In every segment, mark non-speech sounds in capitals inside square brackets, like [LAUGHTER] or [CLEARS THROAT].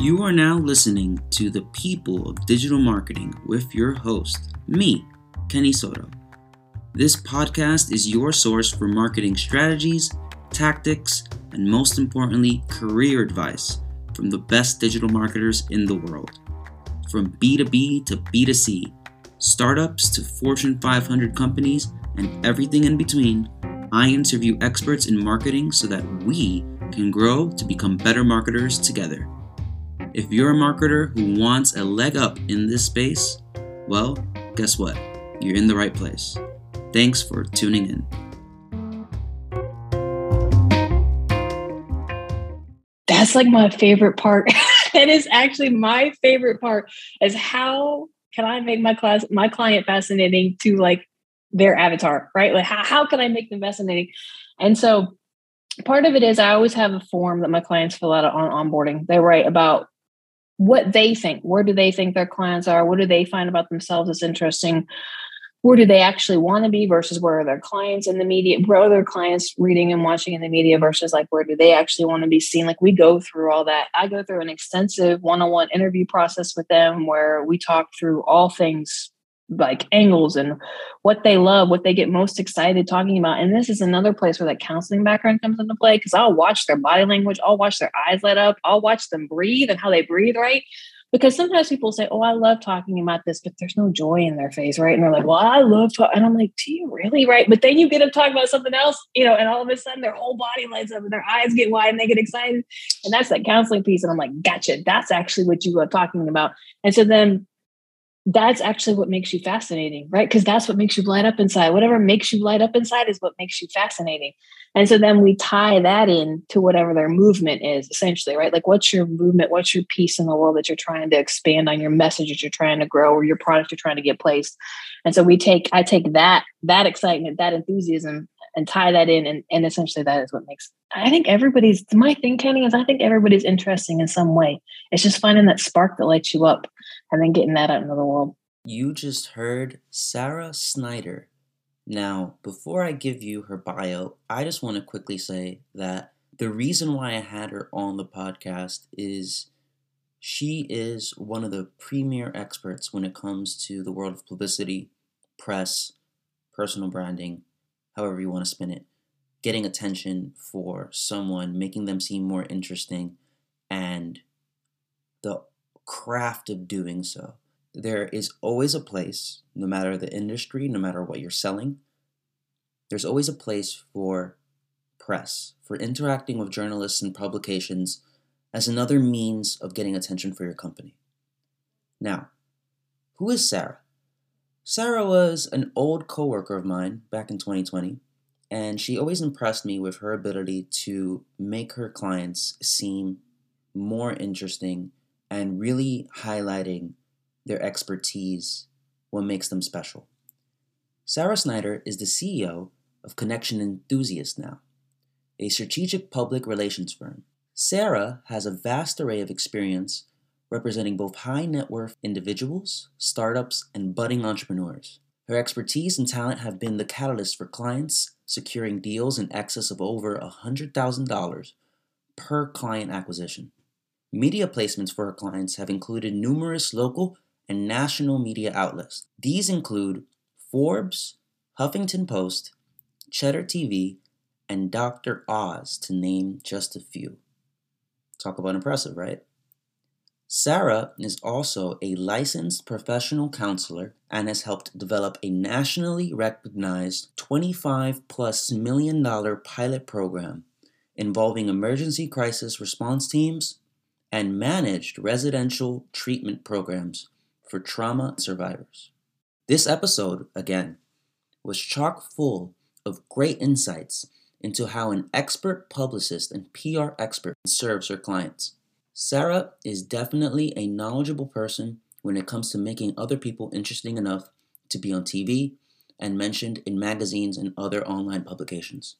You are now listening to The People of Digital Marketing with your host, me, Kenny Soto. This podcast is your source for marketing strategies, tactics, and most importantly, career advice from the best digital marketers in the world. From B2B to B2C, startups to Fortune 500 companies, and everything in between, I interview experts in marketing so that we can grow to become better marketers together. If you're a marketer who wants a leg up in this space, well, guess what? You're in the right place. Thanks for tuning in. That's like my favorite part. [LAUGHS] it is actually my favorite part is how can I make my class my client fascinating to like their avatar, right? Like how, how can I make them fascinating? And so part of it is I always have a form that my clients fill out on onboarding. They write about what they think. Where do they think their clients are? What do they find about themselves as interesting? Where do they actually want to be versus where are their clients in the media? Where are their clients reading and watching in the media versus like where do they actually want to be seen? Like we go through all that. I go through an extensive one on one interview process with them where we talk through all things like angles and what they love, what they get most excited talking about. And this is another place where that counseling background comes into play because I'll watch their body language, I'll watch their eyes light up, I'll watch them breathe and how they breathe, right? Because sometimes people say, Oh, I love talking about this, but there's no joy in their face, right? And they're like, Well, I love talking. And I'm like, Do you really? Right. But then you get them talking about something else, you know, and all of a sudden their whole body lights up and their eyes get wide and they get excited. And that's that counseling piece. And I'm like, Gotcha. That's actually what you are talking about. And so then that's actually what makes you fascinating, right? Because that's what makes you light up inside. Whatever makes you light up inside is what makes you fascinating. And so then we tie that in to whatever their movement is, essentially, right? Like, what's your movement? What's your piece in the world that you're trying to expand on your message that you're trying to grow or your product you're trying to get placed? And so we take, I take that, that excitement, that enthusiasm, and tie that in and, and essentially that is what makes i think everybody's my thing kenny is i think everybody's interesting in some way. It's just finding that spark that lights you up and then getting that out into the world. You just heard sarah snyder. Now before i give you her bio i just want to quickly say that the reason why i had her on the podcast is she is one of the premier experts when it comes to the world of publicity press personal branding however you want to spin it, getting attention for someone, making them seem more interesting, and the craft of doing so. There is always a place, no matter the industry, no matter what you're selling, there's always a place for press, for interacting with journalists and publications as another means of getting attention for your company. Now, who is Sarah? Sarah was an old coworker of mine back in 2020, and she always impressed me with her ability to make her clients seem more interesting and really highlighting their expertise, what makes them special. Sarah Snyder is the CEO of Connection Enthusiast now, a strategic public relations firm. Sarah has a vast array of experience representing both high net worth individuals, startups, and budding entrepreneurs. Her expertise and talent have been the catalyst for clients securing deals in excess of over $100,000 per client acquisition. Media placements for her clients have included numerous local and national media outlets. These include Forbes, Huffington Post, Cheddar TV, and Dr. Oz, to name just a few. Talk about impressive, right? Sarah is also a licensed professional counselor and has helped develop a nationally recognized 25 plus million dollar pilot program involving emergency crisis response teams and managed residential treatment programs for trauma survivors. This episode, again, was chock full of great insights into how an expert publicist and PR expert serves her clients. Sarah is definitely a knowledgeable person when it comes to making other people interesting enough to be on TV and mentioned in magazines and other online publications.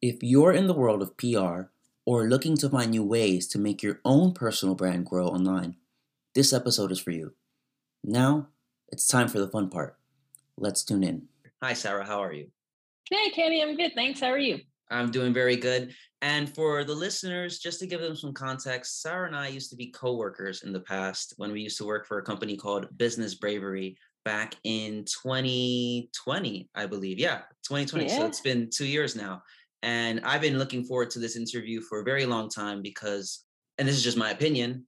If you're in the world of PR or looking to find new ways to make your own personal brand grow online, this episode is for you. Now, it's time for the fun part. Let's tune in. Hi, Sarah. How are you? Hey, Kenny. I'm good. Thanks. How are you? I'm doing very good. And for the listeners, just to give them some context, Sarah and I used to be co-workers in the past when we used to work for a company called Business Bravery back in 2020, I believe. Yeah, 2020. Yeah. So it's been two years now. And I've been looking forward to this interview for a very long time because, and this is just my opinion,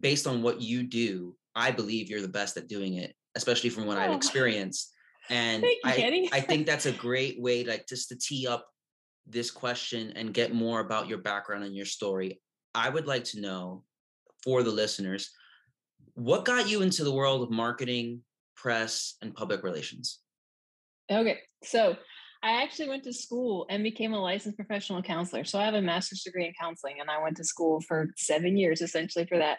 based on what you do, I believe you're the best at doing it, especially from what oh. I've experienced. And I, I think [LAUGHS] that's a great way, like just to tee up this question and get more about your background and your story. I would like to know for the listeners, what got you into the world of marketing, press, and public relations? Okay. So I actually went to school and became a licensed professional counselor. So I have a master's degree in counseling and I went to school for seven years essentially for that.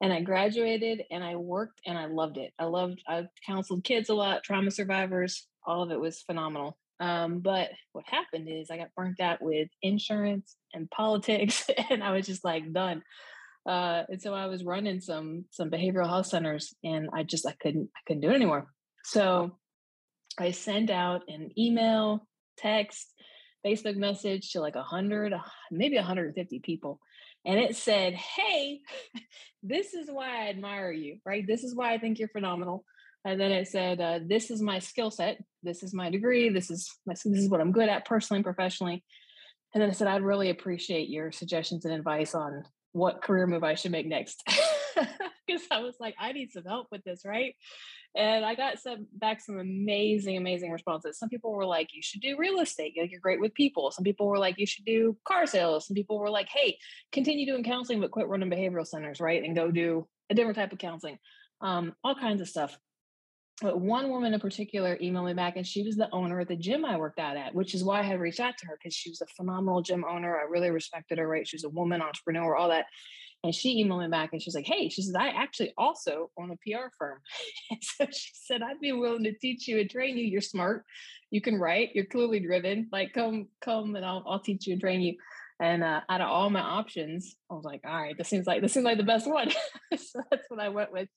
And I graduated and I worked and I loved it. I loved, I counseled kids a lot, trauma survivors, all of it was phenomenal. Um, but what happened is I got burnt out with insurance and politics, [LAUGHS] and I was just like done. Uh, and so I was running some some behavioral health centers, and I just I couldn't I couldn't do it anymore. So I sent out an email, text, Facebook message to like a 100, maybe 150 people. And it said, Hey, [LAUGHS] this is why I admire you, right? This is why I think you're phenomenal. And then it said, uh, This is my skill set. This is my degree. This is my, this is what I'm good at personally and professionally. And then I said, I'd really appreciate your suggestions and advice on what career move I should make next. [LAUGHS] Because I was like, I need some help with this, right? And I got some back some amazing, amazing responses. Some people were like, you should do real estate. You're great with people. Some people were like, you should do car sales. Some people were like, hey, continue doing counseling, but quit running behavioral centers, right? And go do a different type of counseling. Um, all kinds of stuff. But one woman in particular emailed me back, and she was the owner of the gym I worked out at, which is why I had reached out to her because she was a phenomenal gym owner. I really respected her, right? She was a woman entrepreneur, all that. And she emailed me back and she's like, Hey, she says, I actually also own a PR firm. And [LAUGHS] so she said, I'd be willing to teach you and train you. You're smart. You can write. You're clearly driven. Like, come, come and I'll, I'll teach you and train you. And uh, out of all my options, I was like, all right, this seems like this seems like the best one. [LAUGHS] so that's what I went with.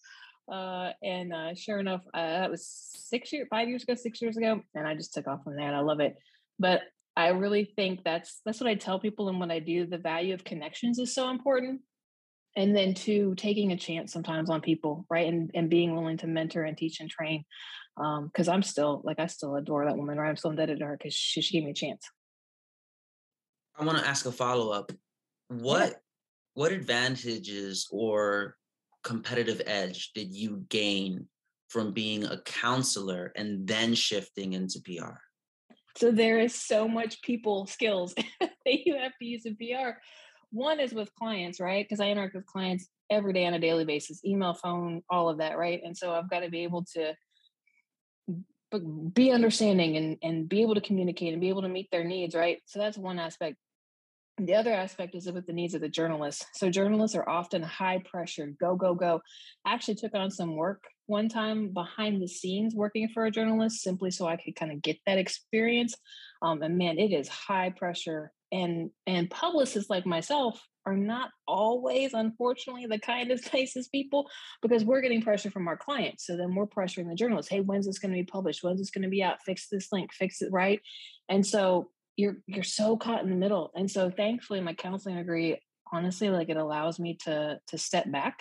Uh, and uh, sure enough, uh, that was six years, five years ago, six years ago, and I just took off from there, and I love it. But I really think that's that's what I tell people, and what I do. The value of connections is so important, and then to taking a chance sometimes on people, right, and and being willing to mentor and teach and train. Because um, I'm still like I still adore that woman, right? I'm still indebted to her because she, she gave me a chance. I want to ask a follow up. What yeah. what advantages or competitive edge did you gain from being a counselor and then shifting into PR? So there is so much people skills [LAUGHS] that you have to use in PR. One is with clients, right? Because I interact with clients every day on a daily basis, email, phone, all of that, right? And so I've got to be able to be understanding and, and be able to communicate and be able to meet their needs, right? So that's one aspect. The other aspect is with the needs of the journalists. So journalists are often high pressure, go, go, go. I actually took on some work one time behind the scenes working for a journalist simply so I could kind of get that experience. Um, and man, it is high pressure. And and publicists like myself are not always, unfortunately, the kindest, [LAUGHS] nicest people because we're getting pressure from our clients. So then we're pressuring the journalists. Hey, when's this going to be published? When's this going to be out? Fix this link, fix it right. And so you're you're so caught in the middle. And so thankfully my counseling degree honestly like it allows me to to step back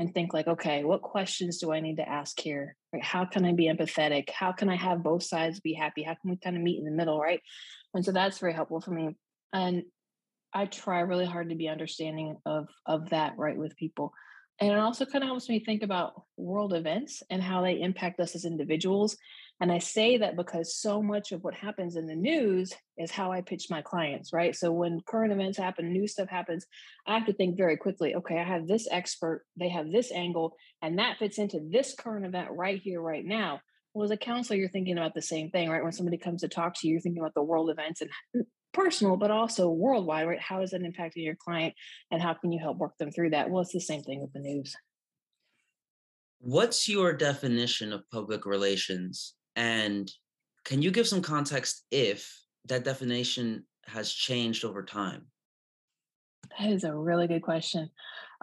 and think like okay what questions do i need to ask here? Right how can i be empathetic? How can i have both sides be happy? How can we kind of meet in the middle right? And so that's very helpful for me. And i try really hard to be understanding of of that right with people and it also kind of helps me think about world events and how they impact us as individuals and I say that because so much of what happens in the news is how I pitch my clients, right? So when current events happen, new stuff happens, I have to think very quickly, okay, I have this expert, they have this angle, and that fits into this current event right here, right now. Well, as a counselor, you're thinking about the same thing, right? When somebody comes to talk to you, you're thinking about the world events and [LAUGHS] personal, but also worldwide, right? How is that impacting your client and how can you help work them through that? Well, it's the same thing with the news. What's your definition of public relations and can you give some context if that definition has changed over time? That is a really good question.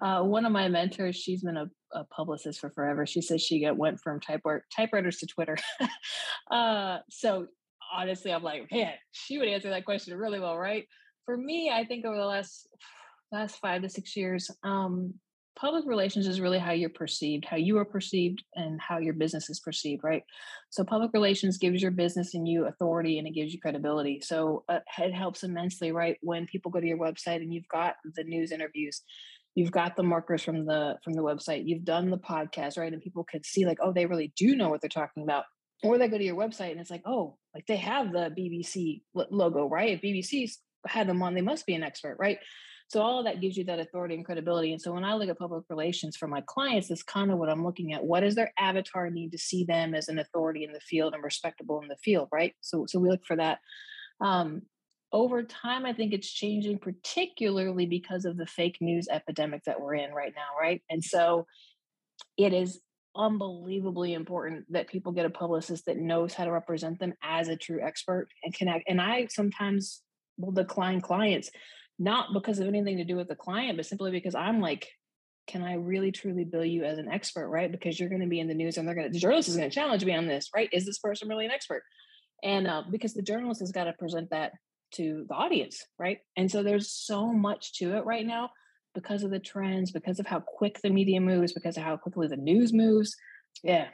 Uh, one of my mentors, she's been a, a, publicist for forever. She says she got, went from typewriter, typewriters to Twitter. [LAUGHS] uh, so honestly, I'm like, man, she would answer that question really well, right? For me, I think over the last last five to six years, um, public relations is really how you're perceived, how you are perceived, and how your business is perceived, right? So, public relations gives your business and you authority and it gives you credibility. So, uh, it helps immensely, right? When people go to your website and you've got the news interviews, you've got the markers from the from the website, you've done the podcast, right? And people can see like, oh, they really do know what they're talking about. Or they go to your website and it's like, oh, like they have the BBC logo, right? If BBC's had them on, they must be an expert, right? So all of that gives you that authority and credibility. And so when I look at public relations for my clients, that's kind of what I'm looking at. What does their avatar need to see them as an authority in the field and respectable in the field, right? So so we look for that. Um, over time, I think it's changing, particularly because of the fake news epidemic that we're in right now, right? And so it is unbelievably important that people get a publicist that knows how to represent them as a true expert and connect. And I sometimes will decline clients not because of anything to do with the client, but simply because I'm like, can I really truly bill you as an expert, right? Because you're going to be in the news and they're going to, the journalist is going to challenge me on this, right? Is this person really an expert? And uh, because the journalist has got to present that to the audience, right? And so there's so much to it right now because of the trends, because of how quick the media moves, because of how quickly the news moves. Yeah.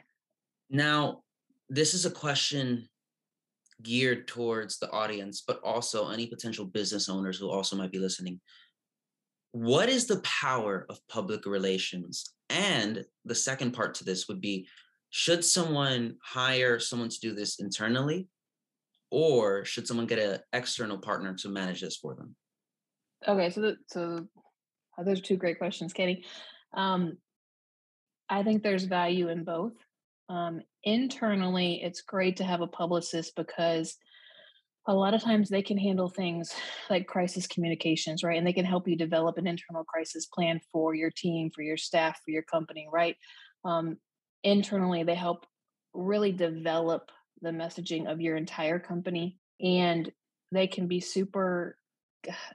Now, this is a question geared towards the audience, but also any potential business owners who also might be listening. What is the power of public relations? And the second part to this would be should someone hire someone to do this internally, or should someone get an external partner to manage this for them? Okay, so the, so uh, those are two great questions, Katie. Um, I think there's value in both. Um, internally, it's great to have a publicist because a lot of times they can handle things [SIGHS] like crisis communications, right? And they can help you develop an internal crisis plan for your team, for your staff, for your company, right? Um, internally, they help really develop the messaging of your entire company. And they can be super,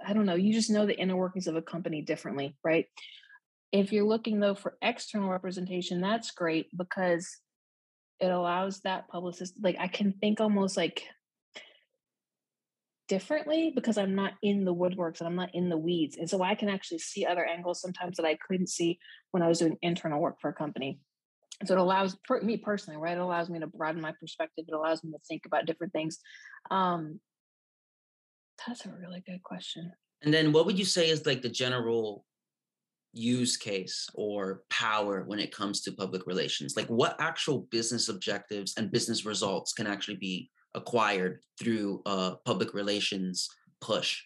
I don't know, you just know the inner workings of a company differently, right? If you're looking though for external representation, that's great because it allows that publicist like i can think almost like differently because i'm not in the woodworks and i'm not in the weeds and so i can actually see other angles sometimes that i couldn't see when i was doing internal work for a company so it allows me personally right it allows me to broaden my perspective it allows me to think about different things um that's a really good question and then what would you say is like the general use case or power when it comes to public relations? Like what actual business objectives and business results can actually be acquired through a public relations push?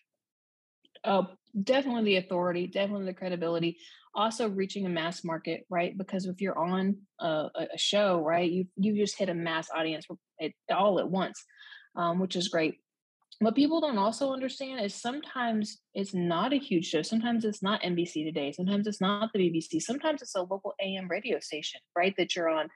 Oh, definitely the authority, definitely the credibility. Also, reaching a mass market, right? Because if you're on a, a show, right, you you just hit a mass audience all at once, um, which is great what people don't also understand is sometimes it's not a huge show. Sometimes it's not NBC Today. Sometimes it's not the BBC. Sometimes it's a local AM radio station, right? That you're on,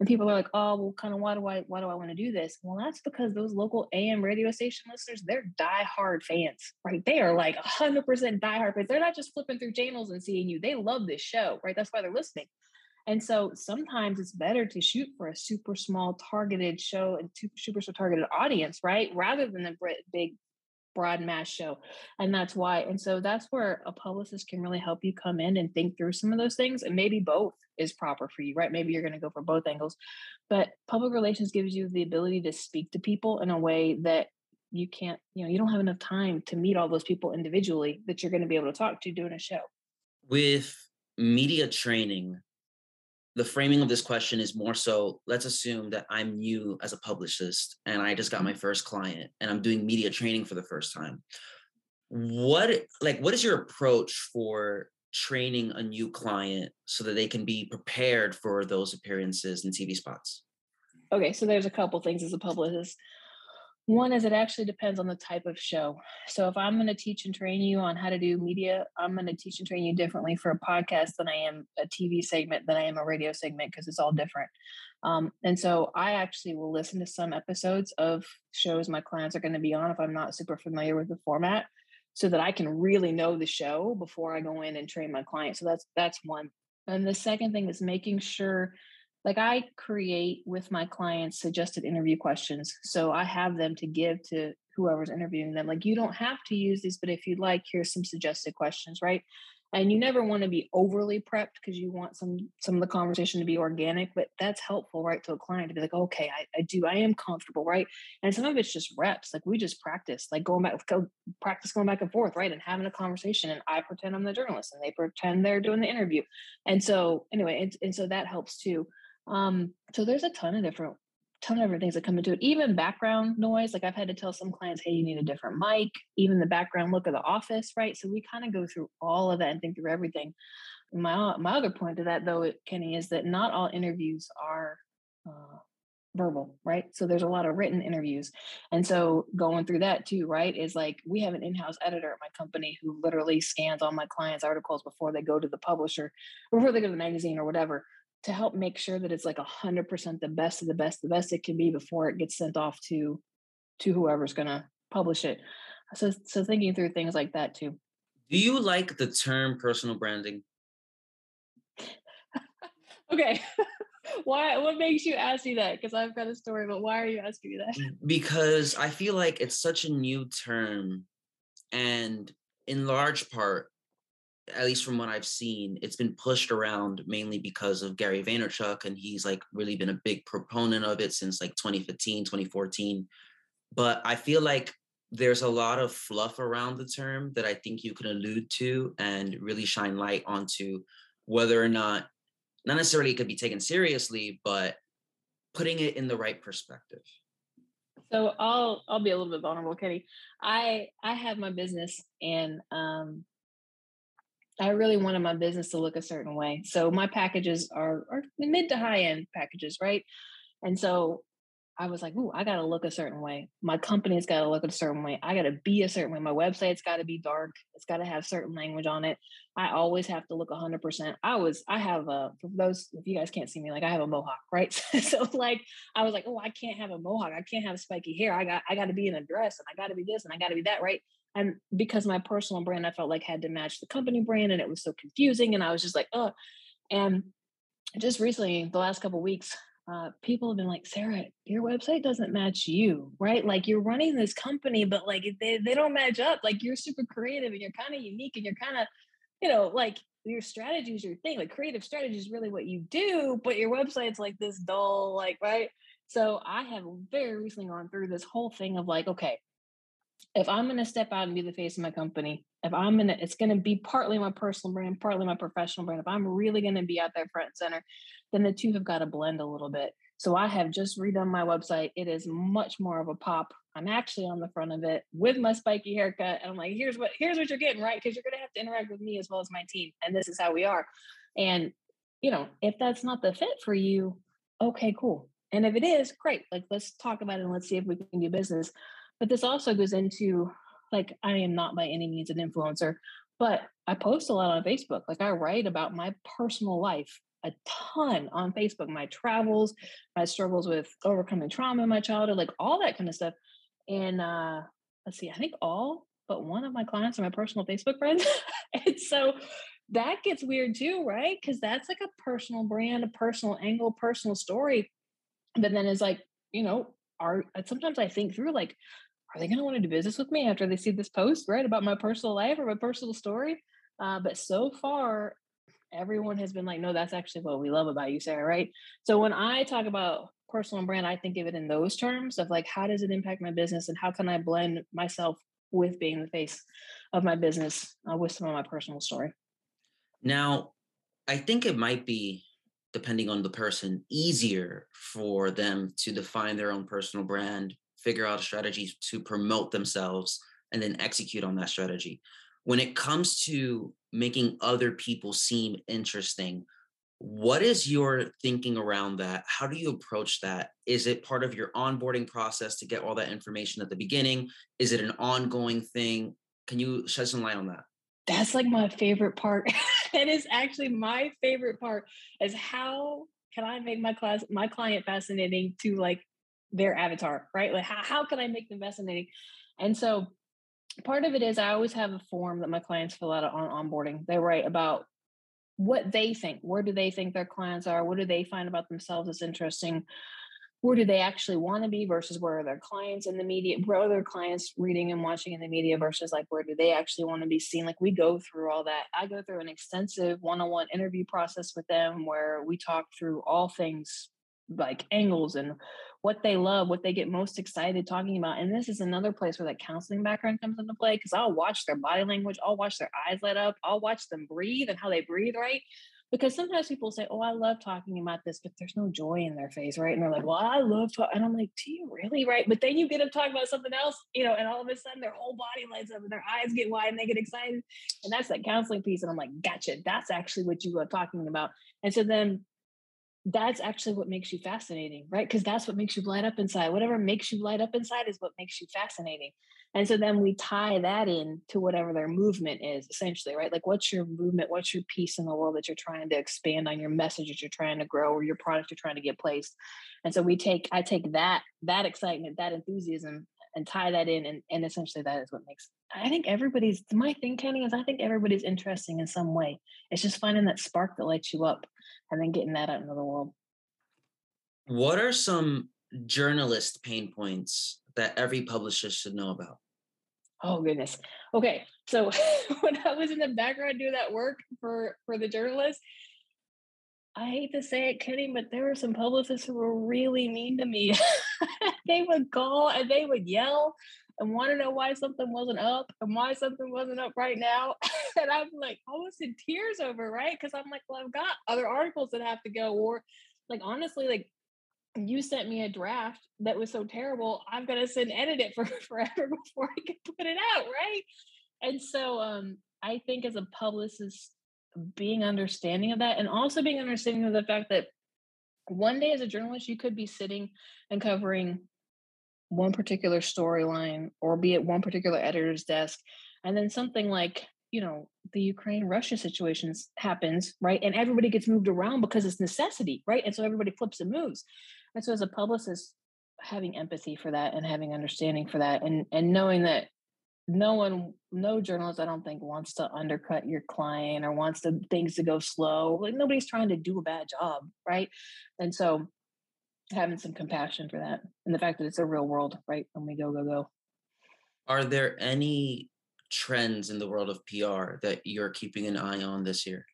and people are like, "Oh, well, kind of why do I why do I want to do this?" Well, that's because those local AM radio station listeners, they're diehard fans, right? They are like 100% diehard fans. They're not just flipping through channels and seeing you. They love this show, right? That's why they're listening. And so sometimes it's better to shoot for a super small targeted show and super targeted audience, right? Rather than a big broad mass show. And that's why. And so that's where a publicist can really help you come in and think through some of those things. And maybe both is proper for you, right? Maybe you're going to go for both angles. But public relations gives you the ability to speak to people in a way that you can't, you know, you don't have enough time to meet all those people individually that you're going to be able to talk to doing a show. With media training, the framing of this question is more so let's assume that I'm new as a publicist and I just got my mm-hmm. first client and I'm doing media training for the first time. What like what is your approach for training a new client so that they can be prepared for those appearances and TV spots? Okay, so there's a couple things as a publicist. One is it actually depends on the type of show. So if I'm going to teach and train you on how to do media, I'm going to teach and train you differently for a podcast than I am a TV segment than I am a radio segment because it's all different. Um, and so I actually will listen to some episodes of shows my clients are going to be on if I'm not super familiar with the format, so that I can really know the show before I go in and train my client. So that's that's one. And the second thing is making sure like I create with my clients suggested interview questions. So I have them to give to whoever's interviewing them. Like, you don't have to use these, but if you'd like, here's some suggested questions, right? and you never want to be overly prepped because you want some some of the conversation to be organic but that's helpful right to a client to be like okay I, I do i am comfortable right and some of it's just reps like we just practice like going back go practice going back and forth right and having a conversation and i pretend i'm the journalist and they pretend they're doing the interview and so anyway and, and so that helps too um so there's a ton of different ton of different things that come into it. Even background noise, like I've had to tell some clients, hey, you need a different mic, even the background look of the office, right? So we kind of go through all of that and think through everything. My my other point to that though, Kenny, is that not all interviews are uh, verbal, right? So there's a lot of written interviews. And so going through that too, right, is like we have an in-house editor at my company who literally scans all my clients' articles before they go to the publisher, before they go to the magazine or whatever to help make sure that it's like a hundred percent the best of the best, the best it can be before it gets sent off to to whoever's gonna publish it. So so thinking through things like that too. Do you like the term personal branding? [LAUGHS] okay. [LAUGHS] why what makes you ask me that? Because I've got a story, but why are you asking me that? Mm, because I feel like it's such a new term and in large part at least from what I've seen, it's been pushed around mainly because of Gary Vaynerchuk, and he's like really been a big proponent of it since like 2015, 2014. But I feel like there's a lot of fluff around the term that I think you can allude to and really shine light onto whether or not, not necessarily it could be taken seriously, but putting it in the right perspective. So I'll I'll be a little bit vulnerable, Kenny. I I have my business and um I really wanted my business to look a certain way. So my packages are, are mid to high end packages, right? And so I was like, ooh, I got to look a certain way. My company's got to look a certain way. I got to be a certain way. My website's got to be dark. It's got to have certain language on it. I always have to look 100%. I was, I have a, for those, if you guys can't see me, like I have a mohawk, right? [LAUGHS] so like, I was like, oh, I can't have a mohawk. I can't have spiky hair. I got, I got to be in a dress and I got to be this and I got to be that, right? And because my personal brand i felt like had to match the company brand and it was so confusing and i was just like oh and just recently the last couple weeks uh, people have been like sarah your website doesn't match you right? Like you're running this company but like they, they don't match up. Like you're super creative and you're kind of unique and you're kind of you know like your strategy is your thing. Like creative strategy is really what you do but your website's like this dull like right? So i have very recently gone through this whole thing of like okay if I'm going to step out and be the face of my company, if I'm going to, it's going to be partly my personal brand, partly my professional brand. If I'm really going to be out there front and center, then the two have got to blend a little bit. So I have just redone my website. It is much more of a pop. I'm actually on the front of it with my spiky haircut. And I'm like, here's what, here's what you're getting, right? Because you're going to have to interact with me as well as my team. And this is how we are. And, you know, if that's not the fit for you, okay, cool. And if it is, great. Like, let's talk about it and let's see if we can do business. But this also goes into like, I am not by any means an influencer, but I post a lot on Facebook. Like, I write about my personal life a ton on Facebook, my travels, my struggles with overcoming trauma in my childhood, like all that kind of stuff. And uh, let's see, I think all but one of my clients are my personal Facebook friends. [LAUGHS] and so that gets weird too, right? Because that's like a personal brand, a personal angle, personal story. But then it's like, you know, are sometimes I think through like, are they going to want to do business with me after they see this post, right, about my personal life or my personal story? Uh, but so far, everyone has been like, no, that's actually what we love about you, Sarah, right? So when I talk about personal brand, I think of it in those terms of like, how does it impact my business and how can I blend myself with being the face of my business uh, with some of my personal story? Now, I think it might be, depending on the person, easier for them to define their own personal brand figure out a strategy to promote themselves and then execute on that strategy. When it comes to making other people seem interesting, what is your thinking around that? How do you approach that? Is it part of your onboarding process to get all that information at the beginning? Is it an ongoing thing? Can you shed some light on that? That's like my favorite part. [LAUGHS] that is actually my favorite part is how can I make my class my client fascinating to like their avatar, right? Like how, how can I make them fascinating? And so part of it is I always have a form that my clients fill out on onboarding. They write about what they think. Where do they think their clients are? What do they find about themselves as interesting? Where do they actually want to be versus where are their clients in the media? Where are their clients reading and watching in the media versus like where do they actually want to be seen? Like we go through all that. I go through an extensive one on one interview process with them where we talk through all things like angles and what they love, what they get most excited talking about. And this is another place where that counseling background comes into play because I'll watch their body language, I'll watch their eyes light up, I'll watch them breathe and how they breathe, right? Because sometimes people say, Oh, I love talking about this, but there's no joy in their face, right? And they're like, Well, I love talking. And I'm like, Do you really? Right. But then you get them talking about something else, you know, and all of a sudden their whole body lights up and their eyes get wide and they get excited. And that's that counseling piece. And I'm like, Gotcha. That's actually what you are talking about. And so then that's actually what makes you fascinating, right? Because that's what makes you light up inside. Whatever makes you light up inside is what makes you fascinating. And so then we tie that in to whatever their movement is essentially, right? Like what's your movement? What's your piece in the world that you're trying to expand on your message that you're trying to grow or your product you're trying to get placed. And so we take, I take that, that excitement, that enthusiasm and tie that in. And, and essentially that is what makes, I think everybody's, my thing, Kenny, is I think everybody's interesting in some way. It's just finding that spark that lights you up and then getting that out into the world. What are some journalist pain points that every publisher should know about? Oh goodness. Okay. So [LAUGHS] when I was in the background doing that work for for the journalists, I hate to say it, Kenny, but there were some publicists who were really mean to me. [LAUGHS] they would call and they would yell and want to know why something wasn't up and why something wasn't up right now. [LAUGHS] and I'm like almost in tears over, right? Because I'm like, well, I've got other articles that have to go. Or like honestly, like you sent me a draft that was so terrible, I'm gonna sit and edit it for [LAUGHS] forever before I can put it out, right? And so um I think as a publicist, being understanding of that and also being understanding of the fact that one day as a journalist, you could be sitting and covering one particular storyline or be at one particular editor's desk. And then something like, you know, the Ukraine Russia situations happens, right? And everybody gets moved around because it's necessity, right? And so everybody flips and moves. And so as a publicist, having empathy for that and having understanding for that and and knowing that no one no journalist i don't think wants to undercut your client or wants to things to go slow like nobody's trying to do a bad job right and so having some compassion for that and the fact that it's a real world right when we go go go are there any trends in the world of pr that you're keeping an eye on this year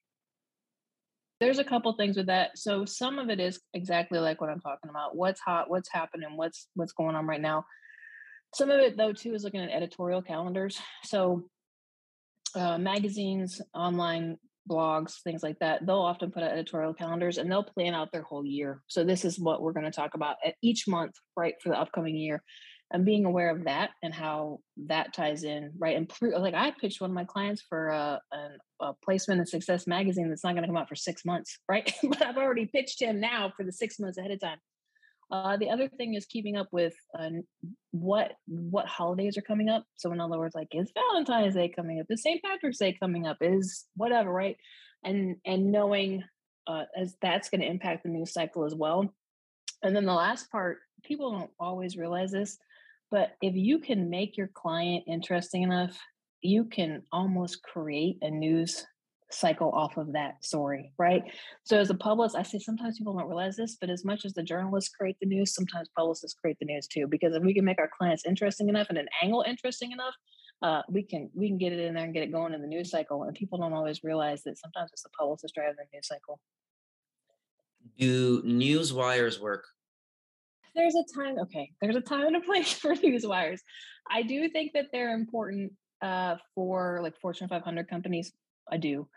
there's a couple things with that. So some of it is exactly like what I'm talking about. What's hot, what's happening, what's what's going on right now. Some of it though too is looking at editorial calendars. So uh, magazines, online blogs, things like that, they'll often put out editorial calendars and they'll plan out their whole year. So this is what we're going to talk about at each month, right, for the upcoming year and being aware of that and how that ties in, right? And like I pitched one of my clients for uh, a, a, a placement in Success Magazine that's not going to come out for six months, right? [LAUGHS] but I've already pitched him now for the six months ahead of time. Uh, the other thing is keeping up with uh, what what holidays are coming up. So in other words, like is Valentine's Day coming up? Is St. Patrick's Day coming up? Is whatever, right? And and knowing uh, as that's going to impact the news cycle as well. And then the last part, people don't always realize this, but if you can make your client interesting enough, you can almost create a news cycle off of that story, right? So as a publicist, I say sometimes people don't realize this, but as much as the journalists create the news, sometimes publicists create the news too. Because if we can make our clients interesting enough and an angle interesting enough, uh, we can we can get it in there and get it going in the news cycle. And people don't always realize that sometimes it's the publicist driving the news cycle. Do news wires work there's a time okay there's a time and a place [LAUGHS] for news wires i do think that they're important uh, for like fortune 500 companies i do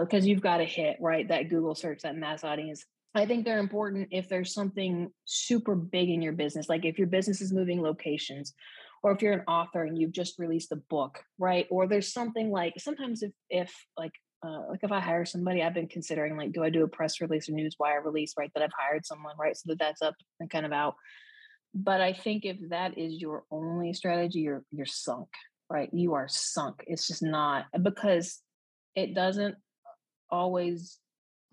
because uh, you've got to hit right that google search that mass audience i think they're important if there's something super big in your business like if your business is moving locations or if you're an author and you've just released a book right or there's something like sometimes if if like uh, like if I hire somebody, I've been considering like, do I do a press release or news wire release, right? That I've hired someone, right? So that that's up and kind of out. But I think if that is your only strategy, you're you're sunk, right? You are sunk. It's just not because it doesn't always.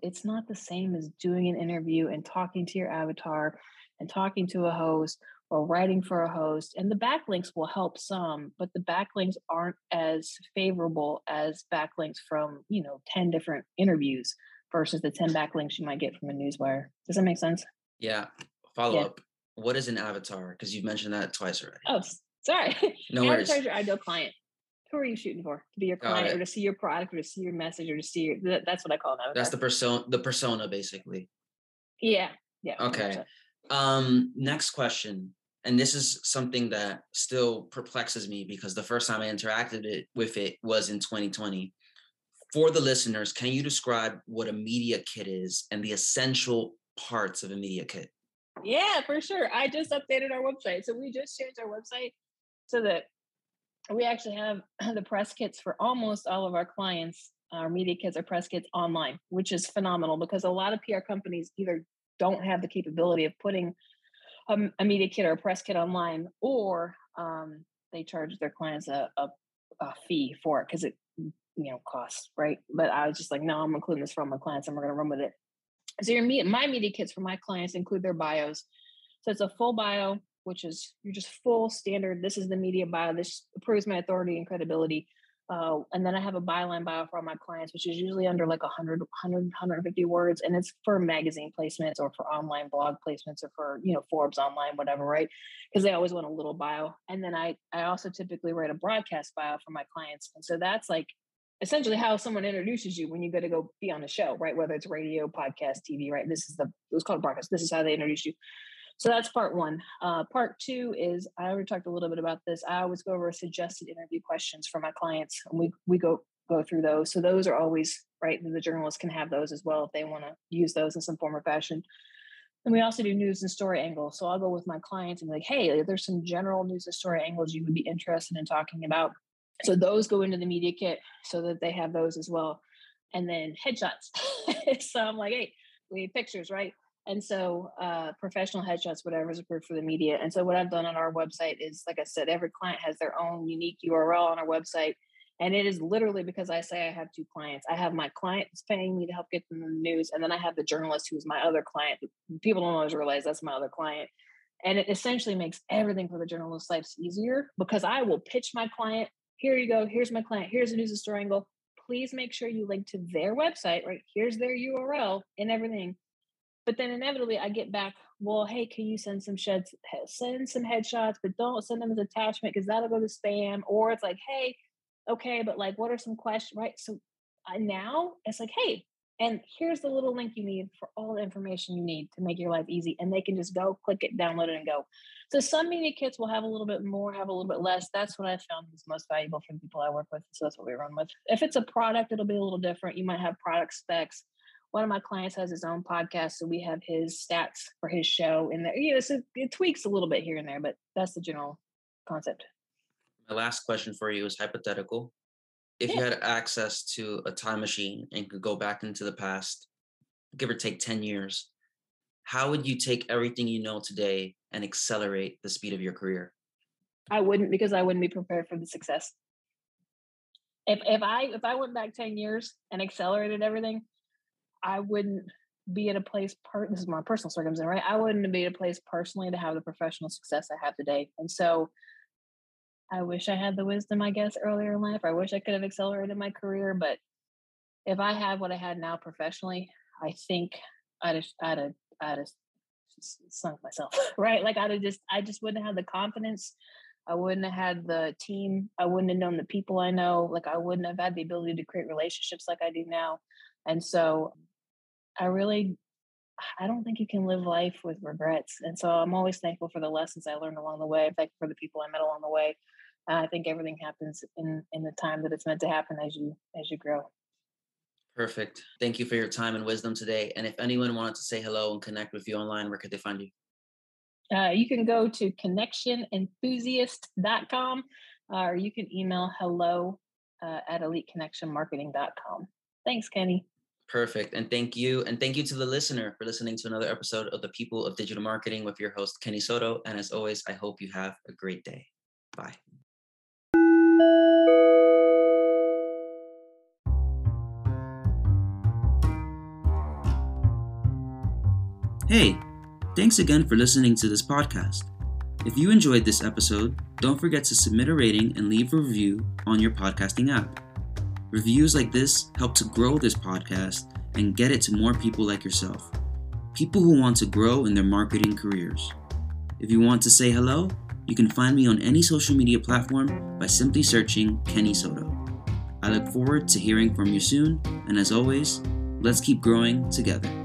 It's not the same as doing an interview and talking to your avatar and talking to a host or writing for a host. And the backlinks will help some, but the backlinks aren't as favorable as backlinks from, you know, 10 different interviews versus the 10 backlinks you might get from a newswire. Does that make sense? Yeah. Follow yeah. up. What is an avatar? Because you've mentioned that twice already. Oh, sorry. [LAUGHS] No worries. Avatar is your ideal client. Who are you shooting for? To be your client or to see your product or to see your message or to see your, that's what I call avatar. That's the persona, the persona basically. Yeah. Yeah. Okay. Um, next question and this is something that still perplexes me because the first time I interacted it, with it was in 2020. For the listeners, can you describe what a media kit is and the essential parts of a media kit? Yeah, for sure. I just updated our website. So we just changed our website so that we actually have [CLEARS THROAT] the press kits for almost all of our clients. Our media kits or press kits online, which is phenomenal because a lot of PR companies either don't have the capability of putting a, a media kit or a press kit online, or um, they charge their clients a, a, a fee for it because it you know costs right. But I was just like, no, I'm including this for my clients, and we're going to run with it. So your my media kits for my clients include their bios. So it's a full bio, which is you're just full standard. This is the media bio. This proves my authority and credibility. Uh, and then I have a byline bio for all my clients, which is usually under like 100, 100, 150 words. And it's for magazine placements or for online blog placements or for, you know, Forbes online, whatever, right? Because they always want a little bio. And then I, I also typically write a broadcast bio for my clients. And so that's like essentially how someone introduces you when you go to go be on a show, right? Whether it's radio, podcast, TV, right? This is the, it was called broadcast. This is how they introduce you. So that's part one. Uh, part two is I already talked a little bit about this. I always go over suggested interview questions for my clients, and we we go go through those. So those are always right. The journalists can have those as well if they want to use those in some form or fashion. And we also do news and story angles. So I'll go with my clients and be like, hey, there's some general news and story angles you would be interested in talking about. So those go into the media kit so that they have those as well. And then headshots. [LAUGHS] so I'm like, hey, we need pictures, right? And so, uh, professional headshots, whatever is approved for the media. And so, what I've done on our website is, like I said, every client has their own unique URL on our website. And it is literally because I say I have two clients. I have my client who's paying me to help get them the news, and then I have the journalist who's my other client. People don't always realize that's my other client. And it essentially makes everything for the journalist's lives easier because I will pitch my client. Here you go. Here's my client. Here's a news story angle. Please make sure you link to their website, right? Here's their URL and everything but then inevitably I get back, well, hey, can you send some sheds, send some headshots, but don't send them as attachment because that'll go to spam. Or it's like, hey, okay, but like, what are some questions, right? So uh, now it's like, hey, and here's the little link you need for all the information you need to make your life easy. And they can just go click it, download it, and go. So some media kits will have a little bit more, have a little bit less. That's what I found is most valuable for the people I work with. So that's what we run with. If it's a product, it'll be a little different. You might have product specs one of my clients has his own podcast, so we have his stats for his show in there. You know, so it tweaks a little bit here and there, but that's the general concept. My last question for you is hypothetical. If yeah. you had access to a time machine and could go back into the past, give or take 10 years, how would you take everything you know today and accelerate the speed of your career? I wouldn't because I wouldn't be prepared for the success. If if I if I went back 10 years and accelerated everything, I wouldn't be at a place per this is my personal circumstance, right? I wouldn't be at a place personally to have the professional success I have today. And so I wish I had the wisdom, I guess, earlier in life. I wish I could have accelerated my career, but if I had what I had now professionally, I think I'd have, I'd have, I'd have sunk myself, [LAUGHS] right? Like I'd have just, I just wouldn't have the confidence. I wouldn't have had the team. I wouldn't have known the people I know. Like I wouldn't have had the ability to create relationships like I do now. And so I really I don't think you can live life with regrets. And so I'm always thankful for the lessons I learned along the way. I'm thankful for the people I met along the way. And I think everything happens in in the time that it's meant to happen as you as you grow. Perfect. Thank you for your time and wisdom today. And if anyone wanted to say hello and connect with you online, where could they find you? Uh, you can go to connectionenthusiast.com uh, or you can email hello uh, at eliteconnectionmarketing.com. Thanks, Kenny. Perfect. And thank you. And thank you to the listener for listening to another episode of The People of Digital Marketing with your host, Kenny Soto. And as always, I hope you have a great day. Bye. Hey, thanks again for listening to this podcast. If you enjoyed this episode, don't forget to submit a rating and leave a review on your podcasting app. Reviews like this help to grow this podcast and get it to more people like yourself. People who want to grow in their marketing careers. If you want to say hello, you can find me on any social media platform by simply searching Kenny Soto. I look forward to hearing from you soon, and as always, let's keep growing together.